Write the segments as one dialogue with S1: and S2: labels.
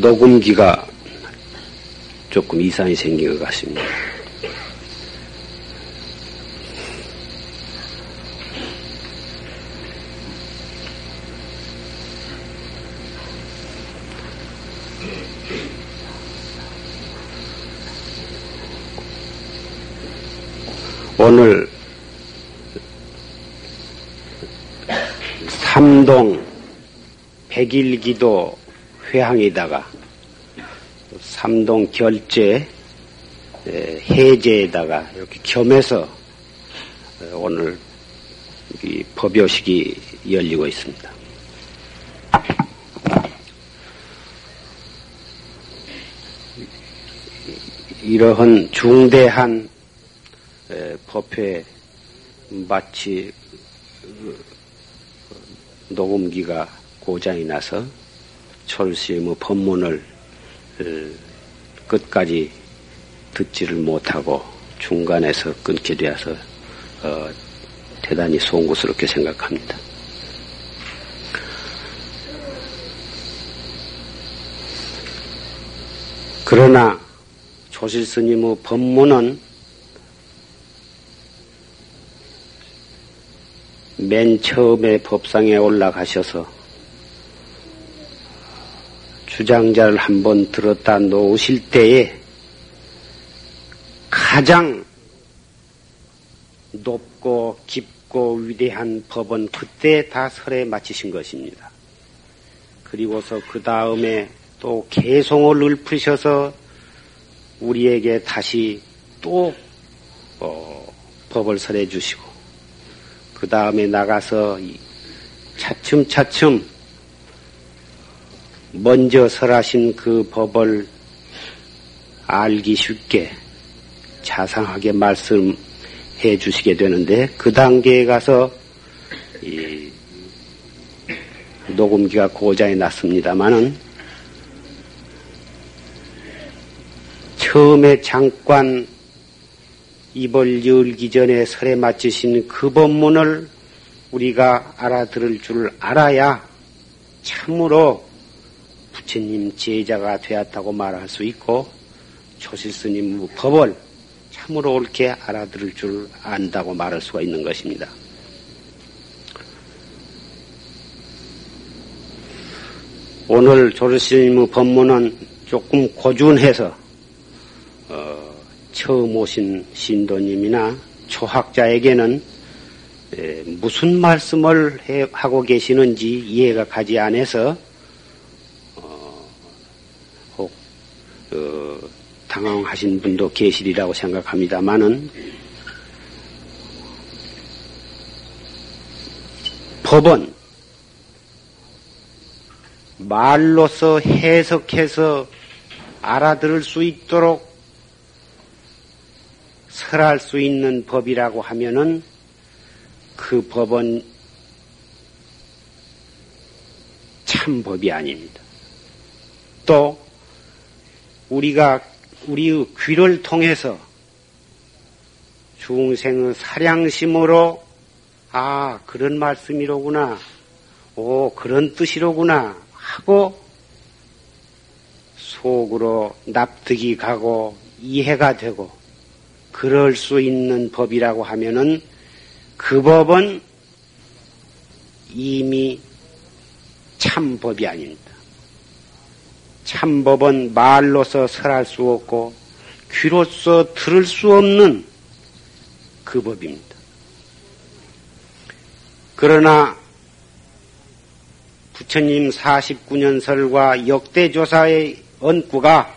S1: 녹음기가 조금 이상이 생긴 것 같습니다. 오늘 삼동 백일기도 회항에다가 삼동 결제 해제에다가 이렇게 겸해서 오늘 법요식이 열리고 있습니다. 이러한 중대한 법회 마치 녹음기가 고장이 나서 철수의 법문을 끝까지 듣지를 못하고 중간에서 끊게 되어서 어, 대단히 송구스럽게 생각합니다. 그러나 조실 스님의 법문은 맨 처음에 법상에 올라가셔서 주장자를 한번 들었다 놓으실 때에 가장 높고 깊고 위대한 법은 그때 다 설에 마치신 것입니다. 그리고서 그 다음에 또 개송을 읊으셔서 우리에게 다시 또 어, 법을 설해 주시고 그 다음에 나가서 차츰차츰 먼저 설하신 그 법을 알기 쉽게 자상하게 말씀해 주시게 되는데 그 단계에 가서 녹음기가 고장이 났습니다마는 처음에 잠깐 입을 열기 전에 설에 마치신 그 법문을 우리가 알아들을 줄 알아야 참으로 부처님 제자가 되었다고 말할 수 있고 조실스님 법을 참으로 옳게 알아들을 줄 안다고 말할 수가 있는 것입니다. 오늘 조실스님의 법문은 조금 고준해서 어, 처음 오신 신도님이나 초학자에게는 에, 무슨 말씀을 해, 하고 계시는지 이해가 가지 않아서 어, 당황하신 분도 계시리라고 생각합니다만은 법은 말로서 해석해서 알아들을 수 있도록 설할 수 있는 법이라고 하면은 그 법은 참 법이 아닙니다. 또 우리가 우리의 귀를 통해서 중생의 사량심으로 아 그런 말씀이로구나 오 그런 뜻이로구나 하고 속으로 납득이 가고 이해가 되고 그럴 수 있는 법이라고 하면은 그 법은 이미 참 법이 아닙니다. 참법은 말로서 설할 수 없고 귀로서 들을 수 없는 그 법입니다. 그러나 부처님 49년설과 역대조사의 언구가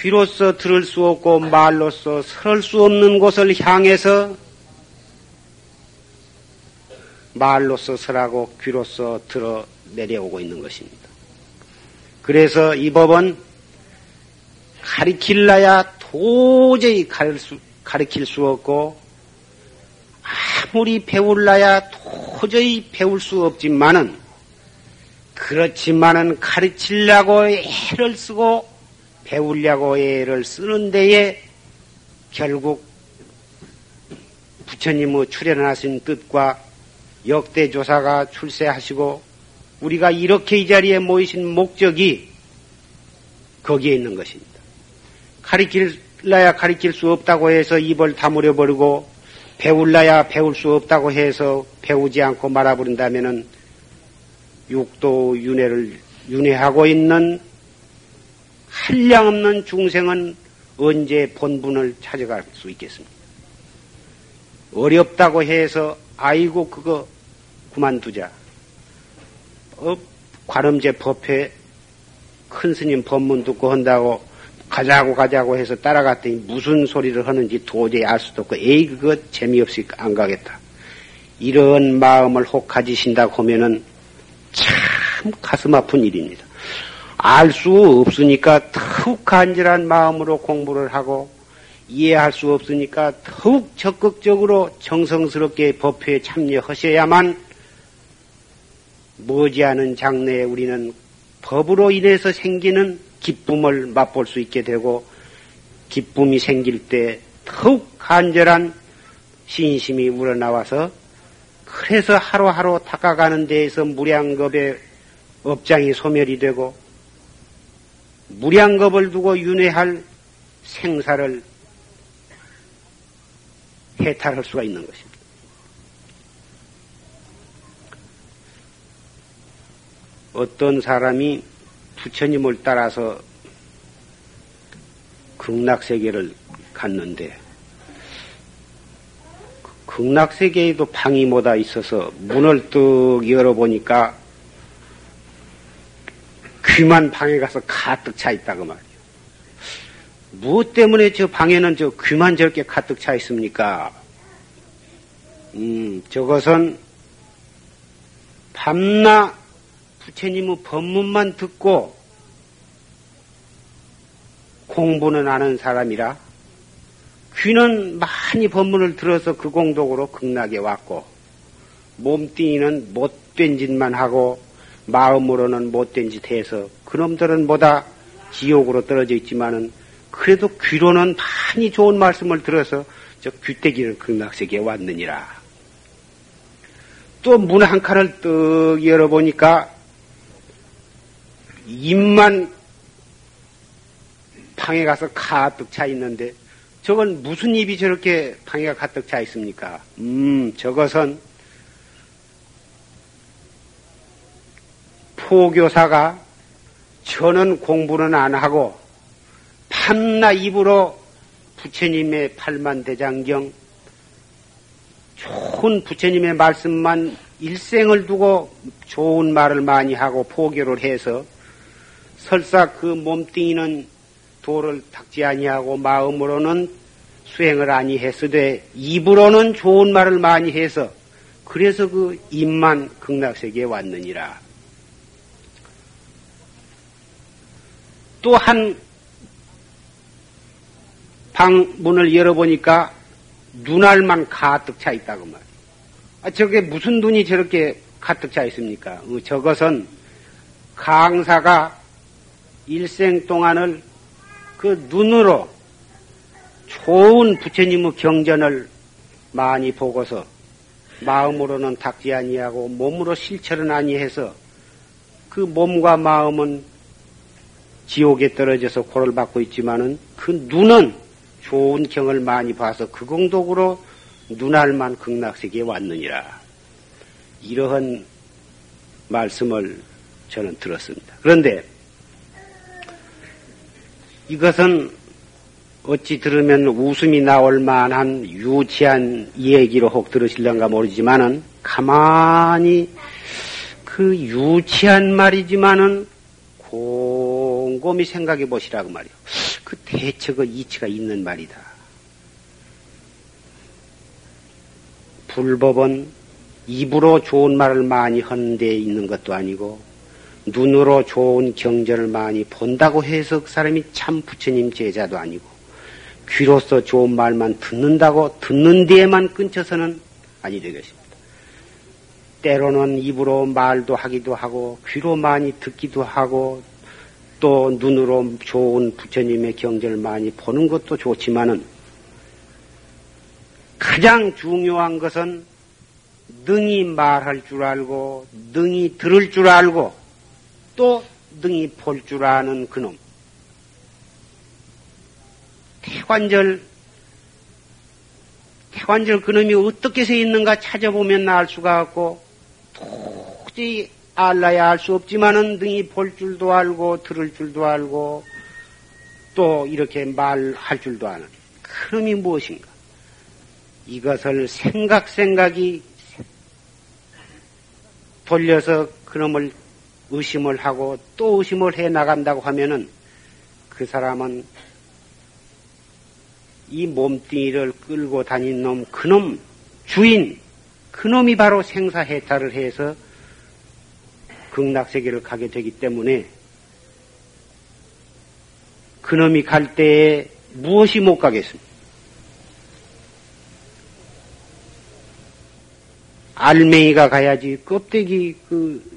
S1: 귀로서 들을 수 없고 말로서 설할 수 없는 곳을 향해서 말로서 설하고 귀로서 들어 내려오고 있는 것입니다. 그래서 이 법은 가리킬라야 도저히 수, 가르칠 수 없고 아무리 배울라야 도저히 배울 수 없지만은 그렇지만은 가르치려고 애를 쓰고 배우려고 애를 쓰는 데에 결국 부처님의 출연하신 뜻과 역대 조사가 출세하시고 우리가 이렇게 이 자리에 모이신 목적이 거기에 있는 것입니다. 가리킬라야 가리킬 수 없다고 해서 입을 다물어 버리고 배울라야 배울 수 없다고 해서 배우지 않고 말아버린다면은 육도 윤회를 윤회하고 있는 한량 없는 중생은 언제 본분을 찾아갈 수 있겠습니까? 어렵다고 해서 아이고 그거 그만두자. 어, 관음제 법회 큰 스님 법문 듣고 한다고 가자고 가자고 해서 따라갔더니 무슨 소리를 하는지 도저히 알 수도 없고 에이 그거 재미없이 안 가겠다. 이런 마음을 혹 가지신다고 하면은 참 가슴 아픈 일입니다. 알 수 없으니까 더욱 간절한 마음으로 공부를 하고 이해할 수 없으니까 더욱 적극적으로 정성스럽게 법회에 참여하셔야만 머지않은 장래에 우리는 법으로 인해서 생기는 기쁨을 맛볼 수 있게 되고 기쁨이 생길 때 더욱 간절한 신심이 우러나와서 그래서 하루하루 닦아가는 데에서 무량겁의 업장이 소멸이 되고 무량겁을 두고 윤회할 생사를 해탈할 수가 있는 것입니다. 어떤 사람이 부처님을 따라서 극락세계를 갔는데 극락세계에도 방이 뭐다 있어서 문을 뚝 열어보니까 귀만 방에 가서 가득 차 있다고 말이에요. 무엇 때문에 저 방에는 저 귀만 저렇게 가득 차 있습니까? 음, 저것은 밤낮 부처님의 법문만 듣고 공부는 아는 사람이라 귀는 많이 법문을 들어서 그 공덕으로 극락에 왔고 몸뚱이는 못된 짓만 하고 마음으로는 못된 짓 해서 그놈들은 뭐다 지옥으로 떨어져 있지만은 그래도 귀로는 많이 좋은 말씀을 들어서 저 귀때기를 극락세계에 왔느니라. 또 문 한 칸을 떡 열어보니까 입만 방에 가서 가득 차 있는데 저건 무슨 입이 저렇게 방에 가득 차 있습니까? 음, 저것은 포교사가 저는 공부는 안 하고 밤나 입으로 부처님의 팔만대장경 좋은 부처님의 말씀만 일생을 두고 좋은 말을 많이 하고 포교를 해서 설사 그 몸뚱이는 도를 닦지 아니하고 마음으로는 수행을 아니했으되 입으로는 좋은 말을 많이 해서 그래서 그 입만 극락세계에 왔느니라. 또 한 방문을 열어보니까 눈알만 가득 차 있다고 말이에요. 아, 저게 무슨 눈이 저렇게 가득 차 있습니까? 어, 저것은 강사가 일생 동안을 그 눈으로 좋은 부처님의 경전을 많이 보고서 마음으로는 닦지 아니하고 몸으로 실천은 아니해서 그 몸과 마음은 지옥에 떨어져서 고를 받고 있지만은 그 눈은 좋은 경을 많이 봐서 그 공덕으로 눈알만 극락세계에 왔느니라. 이러한 말씀을 저는 들었습니다. 그런데 이것은 어찌 들으면 웃음이 나올 만한 유치한 얘기로 혹 들으실런가 모르지만은 가만히 그 유치한 말이지만은 곰곰이 생각해 보시라고 말이요. 그 대처가 이치가 있는 말이다. 불법은 입으로 좋은 말을 많이 하는 데 있는 것도 아니고 눈으로 좋은 경전을 많이 본다고 해서 그 사람이 참 부처님 제자도 아니고 귀로서 좋은 말만 듣는다고 듣는 데에만 끊쳐서는 아니 되겠습니다. 때로는 입으로 말도 하기도 하고 귀로 많이 듣기도 하고 또 눈으로 좋은 부처님의 경전을 많이 보는 것도 좋지만은 가장 중요한 것은 능히 말할 줄 알고, 능히 들을 줄 알고, 또 능히 볼 줄 아는 그놈. 태관절, 태관절 그놈이 어떻게 서 있는가 찾아보면 알 수가 없고, 도저히 알라야 알 수 없지만은 등이 볼 줄도 알고, 들을 줄도 알고, 또 이렇게 말할 줄도 아는 그놈이 무엇인가? 이것을 생각 생각이 돌려서 그놈을 의심을 하고 또 의심을 해 나간다고 하면은 그 사람은 이 몸뚱이를 끌고 다닌 놈, 그놈 주인, 그놈이 바로 생사해탈을 해서 극락세계를 가게 되기 때문에 그놈이 갈 때에 무엇이 못 가겠습니까? 알맹이가 가야지 껍데기 그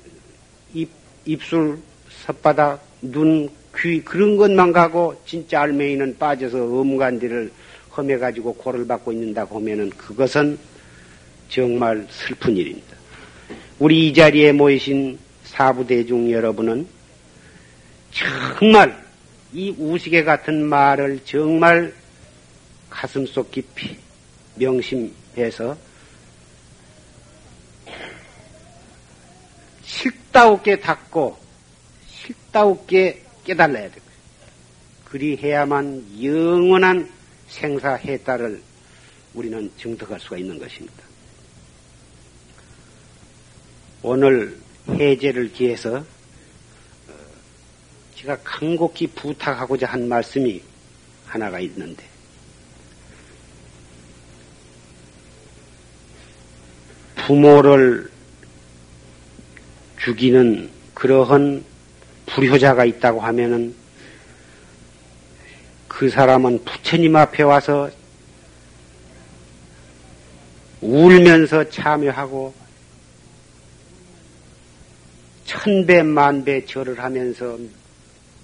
S1: 입, 입술, 삿바닥, 눈, 귀 그런 것만 가고 진짜 알맹이는 빠져서 음간디를 험해가지고 고를 받고 있는다 보면은 그것은 정말 슬픈 일입니다. 우리 이 자리에 모이신 사부대중 여러분은 정말 이 우시개 같은 말을 정말 가슴속 깊이 명심해서 식다우게 닦고 식다우게 깨달아야 되고 그리해야만 영원한 생사해탈을 우리는 증득할 수가 있는 것입니다. 오늘 해제를 기해서 어, 제가 간곡히 부탁하고자 한 말씀이 하나가 있는데 부모를 죽이는 그러한 불효자가 있다고 하면은 그 사람은 부처님 앞에 와서 울면서 참여하고 천배 만배 절을 하면서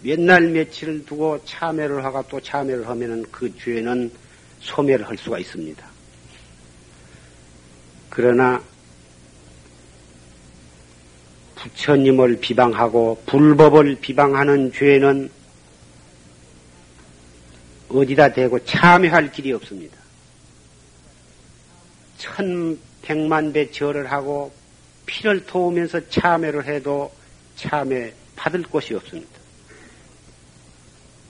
S1: 몇 날 며칠을 두고 참여를 하고 또 참여를 하면은 그 죄는 소멸을 할 수가 있습니다. 그러나 부처님을 비방하고 불법을 비방하는 죄는 어디다 대고 참여할 길이 없습니다. 천 백만 배 절을 하고 피를 토우면서 참여를 해도 참여 받을 곳이 없습니다.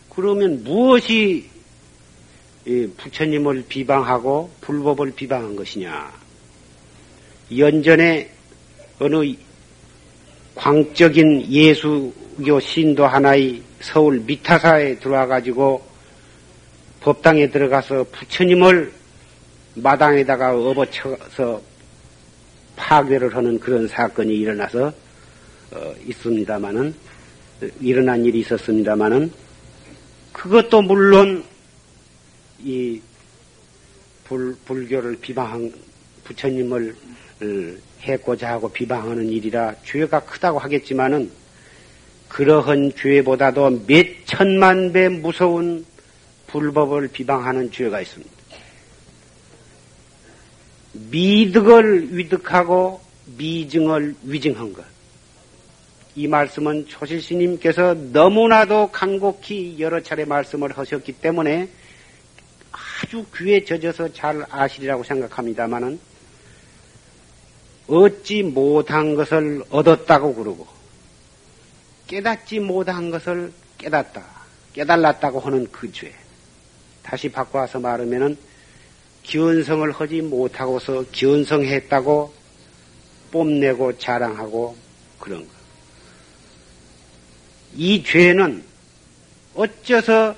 S1: 그러면 무엇이 부처님을 비방하고 불법을 비방한 것이냐? 연전에 어느 광적인 예수교 신도 하나의 서울 미타사에 들어와 가지고 법당에 들어가서 부처님을 마당에다가 업어쳐서 파괴를 하는 그런 사건이 일어나서 어, 있습니다마는 일어난 일이 있었습니다마는 그것도 물론 이 불, 불교를 비방한 부처님을 해고자 하고 비방하는 일이라 죄가 크다고 하겠지만은 그러한 죄보다도 몇 천만 배 무서운 불법을 비방하는 죄가 있습니다. 미득을 위득하고 미증을 위증한 것. 이 말씀은 초실스님께서 너무나도 간곡히 여러 차례 말씀을 하셨기 때문에 아주 귀에 젖어서 잘 아시리라고 생각합니다마는 얻지 못한 것을 얻었다고 그러고 깨닫지 못한 것을 깨닫다, 깨달았다고 하는 그 죄. 다시 바꿔서 말하면은 기원성을 하지 못하고서 기원성했다고 뽐내고 자랑하고 그런 거. 이 죄는 어째서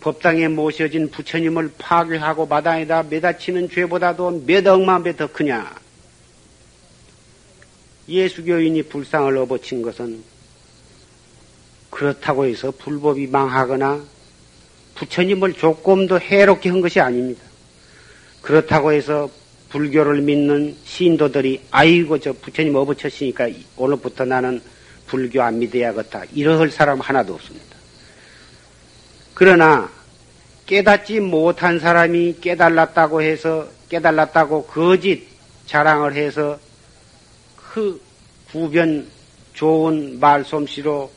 S1: 법당에 모셔진 부처님을 파괴하고 마당에다 매다치는 죄보다도 몇 억만 배 더 크냐? 예수교인이 불상을 업어친 것은 그렇다고 해서 불법이 망하거나 부처님을 조금 더 해롭게 한 것이 아닙니다. 그렇다고 해서 불교를 믿는 신도들이 아이고 저 부처님 업어쳤으니까 오늘부터 나는 불교 안 믿어야겠다. 이럴 사람 하나도 없습니다. 그러나 깨닫지 못한 사람이 깨달았다고 해서 깨달았다고 거짓 자랑을 해서 그 구변 좋은 말솜씨로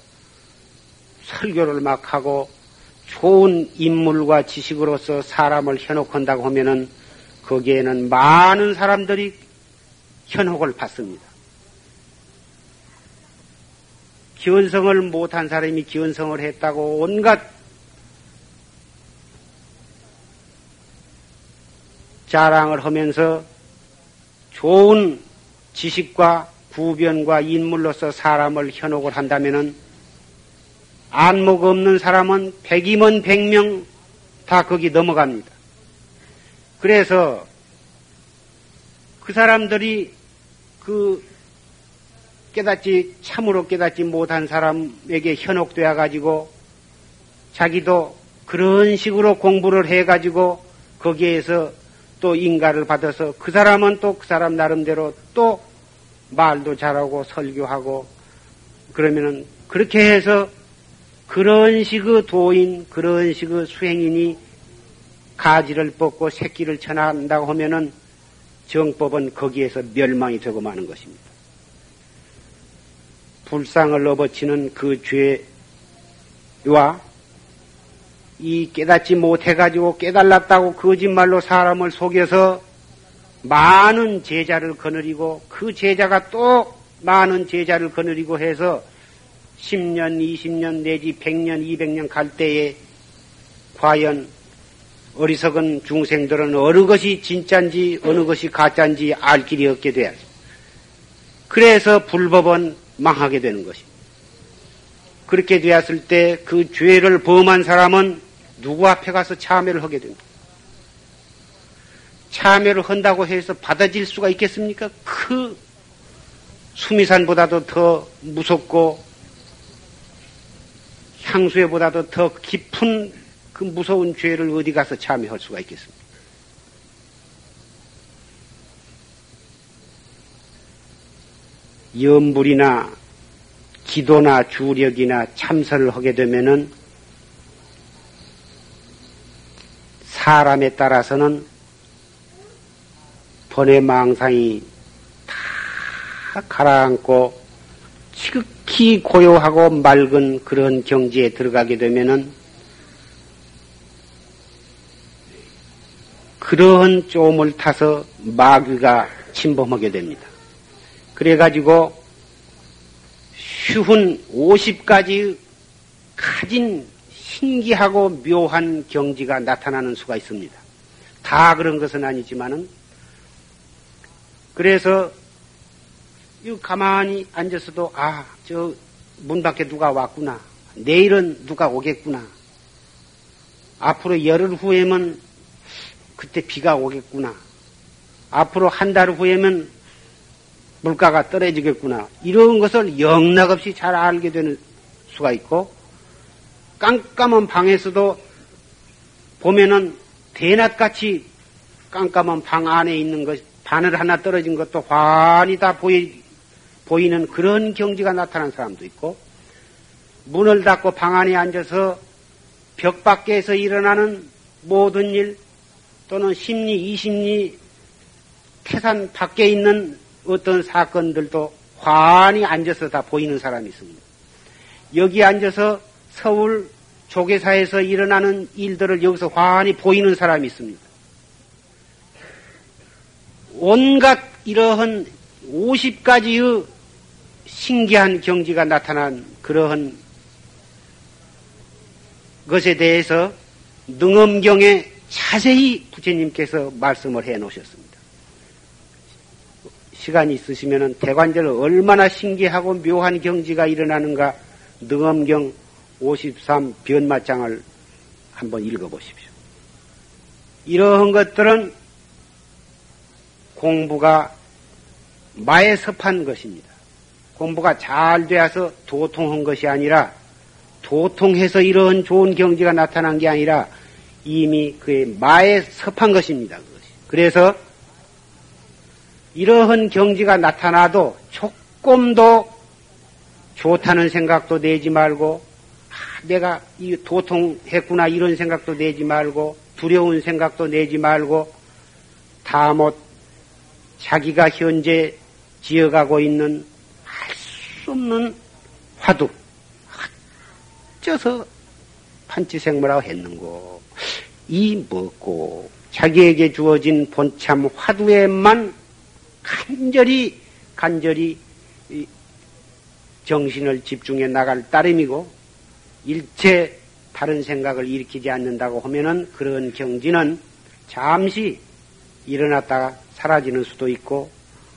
S1: 설교를 막 하고 좋은 인물과 지식으로서 사람을 현혹한다고 하면은 거기에는 많은 사람들이 현혹을 받습니다. 기원성을 못한 사람이 기원성을 했다고 온갖 자랑을 하면서 좋은 지식과 구변과 인물로서 사람을 현혹을 한다면은 안목 없는 사람은 백이면 백명 다 거기 넘어갑니다. 그래서 그 사람들이 그 깨닫지 참으로 깨닫지 못한 사람에게 현혹되어 가지고 자기도 그런 식으로 공부를 해 가지고 거기에서 또 인가를 받아서 그 사람은 또 그 사람 나름대로 또 말도 잘하고 설교하고 그러면은 그렇게 해서 그런 식의 도인, 그런 식의 수행인이 가지를 뽑고 새끼를 쳐나간다고 하면은 정법은 거기에서 멸망이 되고 마는 것입니다. 불상을 넘어치는 그 죄와 이 깨닫지 못해가지고 깨달았다고 거짓말로 사람을 속여서 많은 제자를 거느리고 그 제자가 또 많은 제자를 거느리고 해서 10년, 20년 내지 100년, 200년 갈 때에 과연 어리석은 중생들은 어느 것이 진짠지 어느 것이 가짜인지 알 길이 없게 돼야지. 그래서 불법은 망하게 되는 것입니다. 그렇게 되었을 때 그 죄를 범한 사람은 누구 앞에 가서 참여를 하게 됩니다. 참여를 한다고 해서 받아질 수가 있겠습니까? 그 수미산보다도 더 무섭고 향수에보다도 더 깊은 그 무서운 죄를 어디 가서 참여할 수가 있겠습니까? 염불이나 기도나 주력이나 참선을 하게 되면은 사람에 따라서는 번외 망상이 다 가라앉고 지극히 고요하고 맑은 그런 경지에 들어가게 되면은 그러한 쪼을 타서 마귀가 침범하게 됩니다. 그래가지고 쉬운 50가지 가진 신기하고 묘한 경지가 나타나는 수가 있습니다. 다 그런 것은 아니지만은 그래서 이 가만히 앉아서도 아 저 문 밖에 누가 왔구나. 내일은 누가 오겠구나. 앞으로 열흘 후에면 그때 비가 오겠구나. 앞으로 한 달 후에면 물가가 떨어지겠구나. 이런 것을 영락없이 잘 알게 되는 수가 있고 깜깜한 방에서도 보면은 대낮같이 깜깜한 방 안에 있는 것, 바늘 하나 떨어진 것도 환히 다 보이, 보이는 그런 경지가 나타난 사람도 있고, 문을 닫고 방 안에 앉아서 벽 밖에서 일어나는 모든 일, 또는 심리, 이심리, 태산 밖에 있는 어떤 사건들도 환히 앉아서 다 보이는 사람이 있습니다. 여기 앉아서 서울 조계사에서 일어나는 일들을 여기서 환히 보이는 사람이 있습니다. 온갖 이러한 50가지의 신기한 경지가 나타난 그러한 것에 대해서 능엄경에 자세히 부처님께서 말씀을 해 놓으셨습니다. 시간이 있으시면 대관절 얼마나 신기하고 묘한 경지가 일어나는가 능엄경 53 변마장을 한번 읽어보십시오. 이러한 것들은 공부가 마에 섭한 것입니다. 공부가 잘 되어서 도통한 것이 아니라 도통해서 이런 좋은 경지가 나타난 게 아니라 이미 그의 마에 섭한 것입니다. 그것이. 그래서 이러한 경지가 나타나도 조금도 좋다는 생각도 내지 말고 내가 이 도통했구나 이런 생각도 내지 말고 두려운 생각도 내지 말고 다못 자기가 현재 지어가고 있는 할수 없는 화두, 어쩌서 판치생물하고 했는고, 이 먹고, 자기에게 주어진 본참 화두에만 간절히, 간절히 정신을 집중해 나갈 따름이고, 일체 다른 생각을 일으키지 않는다고 하면은 그런 경지는 잠시 일어났다가 사라지는 수도 있고,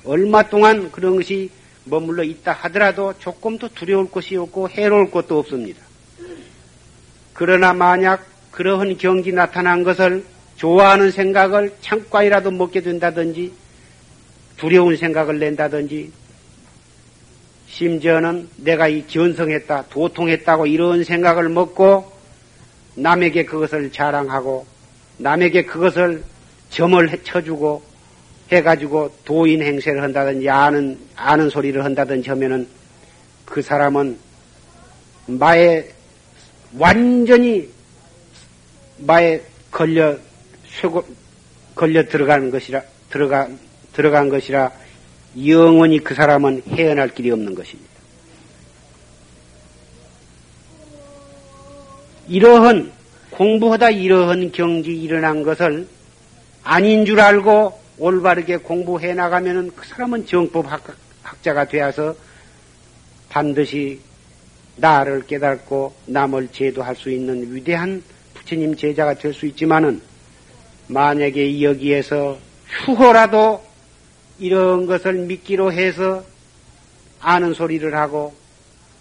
S1: 얼마 동안 그런 것이 머물러 있다 하더라도 조금 더 두려울 것이 없고 해로울 것도 없습니다. 그러나 만약 그러한 경기 나타난 것을 좋아하는 생각을 창과이라도 먹게 된다든지 두려운 생각을 낸다든지 심지어는 내가 이 견성했다, 도통했다고 이런 생각을 먹고 남에게 그것을 자랑하고 남에게 그것을 점을 쳐주고 해가지고 도인 행세를 한다든지 아는, 아는 소리를 한다든지 하면은 그 사람은 마에 완전히 마에 걸려 쇠고, 걸려 들어가는 것이라, 들어가, 들어간 것이라 영원히 그 사람은 헤어날 길이 없는 것입니다. 이러한 공부하다 이러한 경지 일어난 것을 아닌 줄 알고 올바르게 공부해 나가면은 그 사람은 정법 학자가 되어서 반드시 나를 깨닫고 남을 제도할 수 있는 위대한 부처님 제자가 될 수 있지만은 만약에 여기에서 휴호라도 이런 것을 믿기로 해서 아는 소리를 하고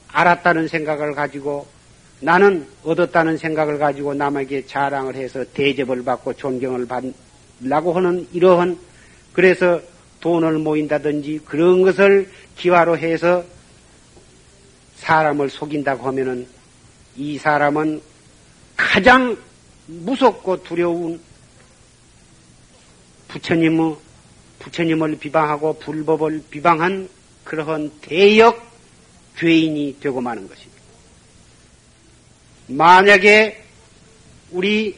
S1: 알았다는 생각을 가지고 나는 얻었다는 생각을 가지고 남에게 자랑을 해서 대접을 받고 존경을 받으려고 하는 이러한 그래서 돈을 모인다든지 그런 것을 기화로 해서 사람을 속인다고 하면은 이 사람은 가장 무섭고 두려운 부처님의 부처님을 비방하고 불법을 비방한 그러한 대역 죄인이 되고 마는 것입니다. 만약에 우리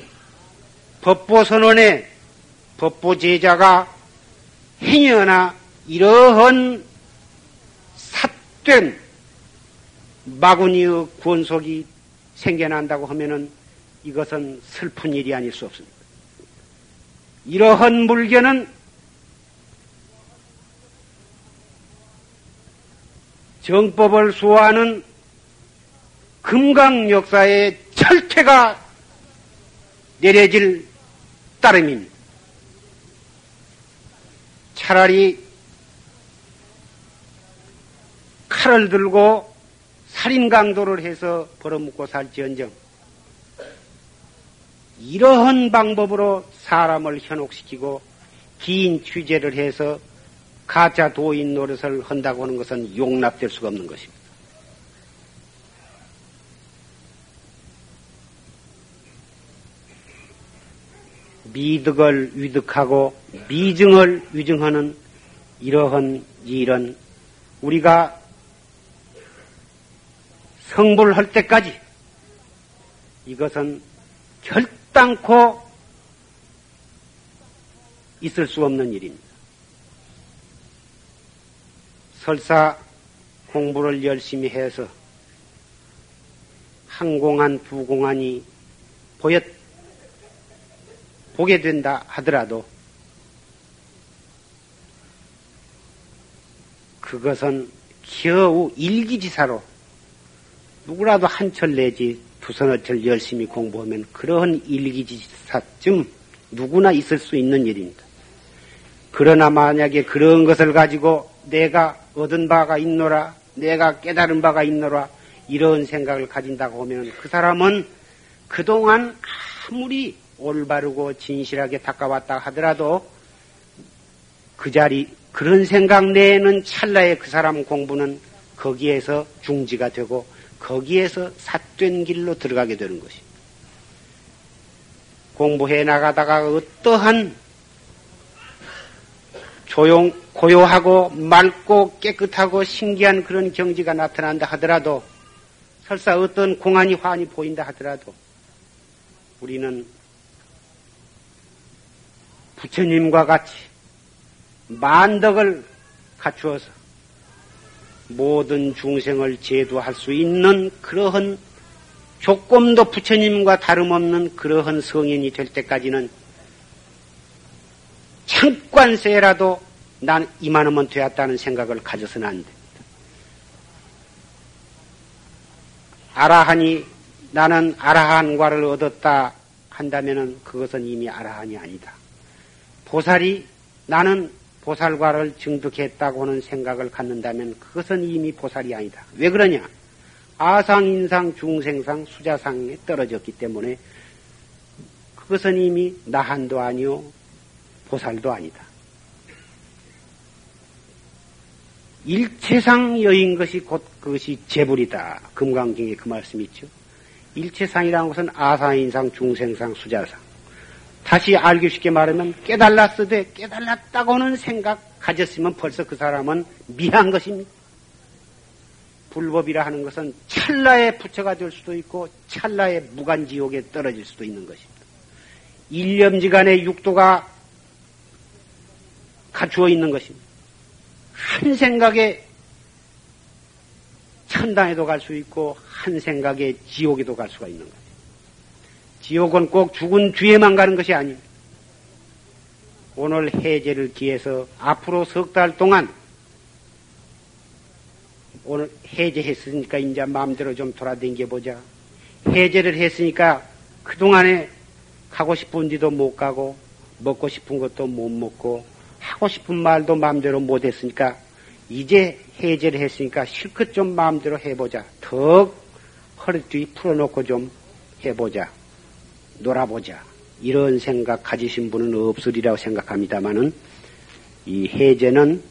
S1: 법보선언의 법보제자가 행여나 이러한 삿된 마구니의 권속이 생겨난다고 하면은 이것은 슬픈 일이 아닐 수 없습니다. 이러한 물견은 정법을 수호하는 금강 역사의 철퇴가 내려질 따름입니다. 차라리 칼을 들고 살인 강도를 해서 벌어먹고 살지언정 이러한 방법으로 사람을 현혹시키고 긴 취재를 해서 가짜 도인 노릇을 한다고 하는 것은 용납될 수가 없는 것입니다. 미득을 위득하고 미증을 위증하는 이러한 일은 우리가 성불할 때까지 이것은 결단코 있을 수 없는 일입니다. 설사 공부를 열심히 해서 항공한 부공안이 보였 보게 된다 하더라도 그것은 겨우 일기지사로 누구라도 한 철 내지 두 서너 철 열심히 공부하면 그러한 일기지사쯤 누구나 있을 수 있는 일입니다. 그러나 만약에 그런 것을 가지고 내가 얻은 바가 있노라, 내가 깨달은 바가 있노라, 이런 생각을 가진다고 하면 그 사람은 그동안 아무리 올바르고 진실하게 닦아왔다 하더라도 그 자리, 그런 생각 내에는 찰나에 그 사람 공부는 거기에서 중지가 되고 거기에서 삿된 길로 들어가게 되는 것이. 공부해 나가다가 어떠한 조용, 고요하고 맑고 깨끗하고 신기한 그런 경지가 나타난다 하더라도 설사 어떤 공안이 환히 보인다 하더라도 우리는 부처님과 같이 만덕을 갖추어서 모든 중생을 제도할 수 있는 그러한 조금도 부처님과 다름없는 그러한 성인이 될 때까지는 창관세라도 난 이만하면 되었다는 생각을 가져서는 안 됩니다. 아라한이 나는 아라한과를 얻었다 한다면은 그것은 이미 아라한이 아니다. 보살이 나는 보살과를 증득했다고 하는 생각을 갖는다면 그것은 이미 보살이 아니다. 왜 그러냐? 아상, 인상, 중생상, 수자상에 떨어졌기 때문에 그것은 이미 나한도 아니요, 보살도 아니다. 일체상 여인 것이 곧 그것이 재불이다. 금강경에 그 말씀이 있죠. 일체상이라는 것은 아상인상, 중생상, 수자상. 다시 알기 쉽게 말하면 깨달았으되 깨달았다고는 생각 가졌으면 벌써 그 사람은 미한 것입니다. 불법이라 하는 것은 찰나에 부처가 될 수도 있고 찰나에 무간지옥에 떨어질 수도 있는 것입니다. 일념지간의 육도가 갖추어 있는 것입니다. 한 생각에 천당에도 갈 수 있고 한 생각에 지옥에도 갈 수가 있는 거예요. 지옥은 꼭 죽은 뒤에만 가는 것이 아닙니다. 오늘 해제를 기해서 앞으로 석 달 동안 오늘 해제했으니까 이제 마음대로 좀 돌아댕겨 보자. 해제를 했으니까 그동안에 가고 싶은 데도 못 가고 먹고 싶은 것도 못 먹고 하고 싶은 말도 마음대로 못 했으니까 이제 해제를 했으니까 실컷 좀 마음대로 해보자. 더 허리띠 풀어놓고 좀 해보자. 놀아보자. 이런 생각 가지신 분은 없으리라고 생각합니다만은 이 해제는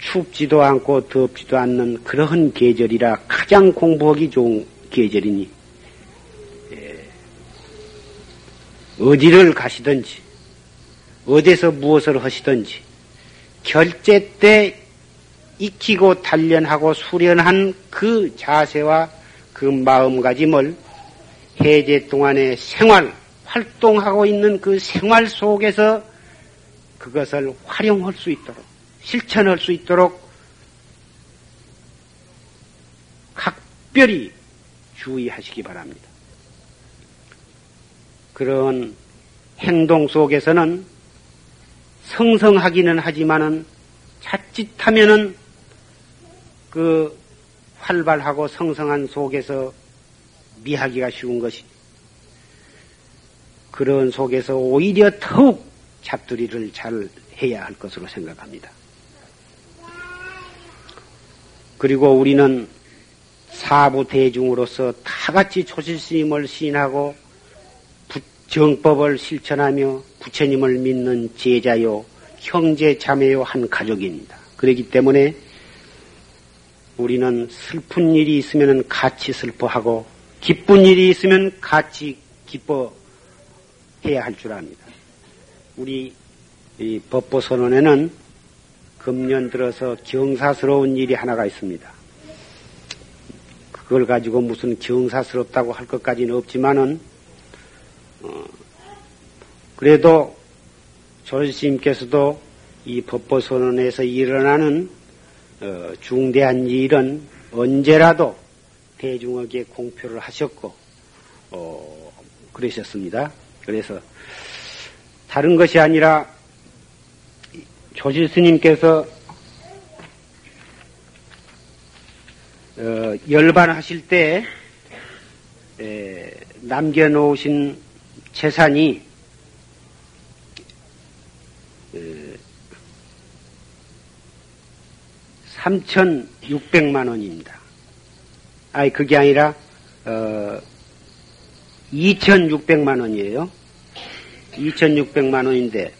S1: 춥지도 않고 덥지도 않는 그러한 계절이라 가장 공부하기 좋은 계절이니 예. 어디를 가시든지 어디서 무엇을 하시든지 결제 때 익히고 단련하고 수련한 그 자세와 그 마음가짐을 해제 동안의 생활, 활동하고 있는 그 생활 속에서 그것을 활용할 수 있도록, 실천할 수 있도록 각별히 주의하시기 바랍니다. 그런 행동 속에서는 성성하기는 하지만은 자칫하면은 그 활발하고 성성한 속에서 미하기가 쉬운 것이 그런 속에서 오히려 더욱 잡두리를 잘 해야 할 것으로 생각합니다. 그리고 우리는 사부 대중으로서 다 같이 초실스님을 시인하고 정법을 실천하며 부처님을 믿는 제자요, 형제, 자매요 한 가족입니다. 그렇기 때문에 우리는 슬픈 일이 있으면 같이 슬퍼하고 기쁜 일이 있으면 같이 기뻐해야 할 줄 압니다. 우리 이 법보선언에는 금년 들어서 경사스러운 일이 하나가 있습니다. 그걸 가지고 무슨 경사스럽다고 할 것까지는 없지만은 어, 그래도 조르스님께서도 이 법보선언에서 일어나는 어, 중대한 일은 언제라도 대중에게 공표를 하셨고, 어, 그러셨습니다. 그래서 다른 것이 아니라 조실 스님께서 어, 열반하실 때 에, 남겨놓으신 재산이 3,600만 원입니다. 아니, 그게 아니라, 어, 2,600만 원이에요. 2,600만 원인데,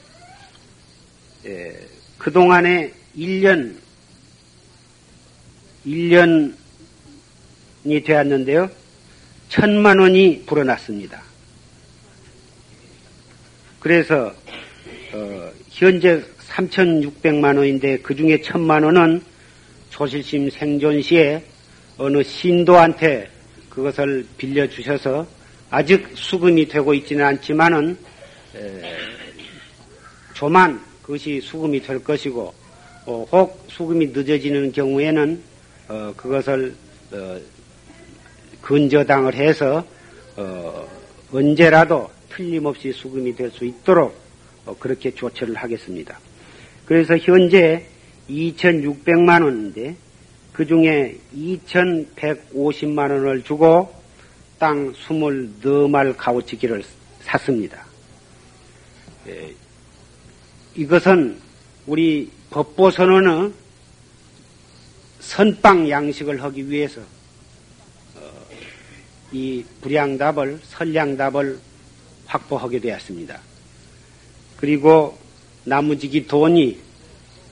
S1: 예, 그동안에 1년, 1년이 되었는데요. 천만 원이 불어났습니다. 그래서, 어, 현재 3,600만 원인데 그 중에 천만 원은 조실심 생존 시에 어느 신도한테 그것을 빌려주셔서 아직 수금이 되고 있지는 않지만은 에, 조만 그것이 수금이 될 것이고 어, 혹 수금이 늦어지는 경우에는 어, 그것을 어, 근저당을 해서 어, 언제라도 틀림없이 수금이 될 수 있도록 어, 그렇게 조처를 하겠습니다. 그래서 현재 2,600만 원인데 그 중에 2,150만 원을 주고 땅 24말 가오치기를 샀습니다. 예, 이것은 우리 법보선언의 선빵 양식을 하기 위해서 어, 이 불량답을 선량답을 확보하게 되었습니다. 그리고 나무지기 돈이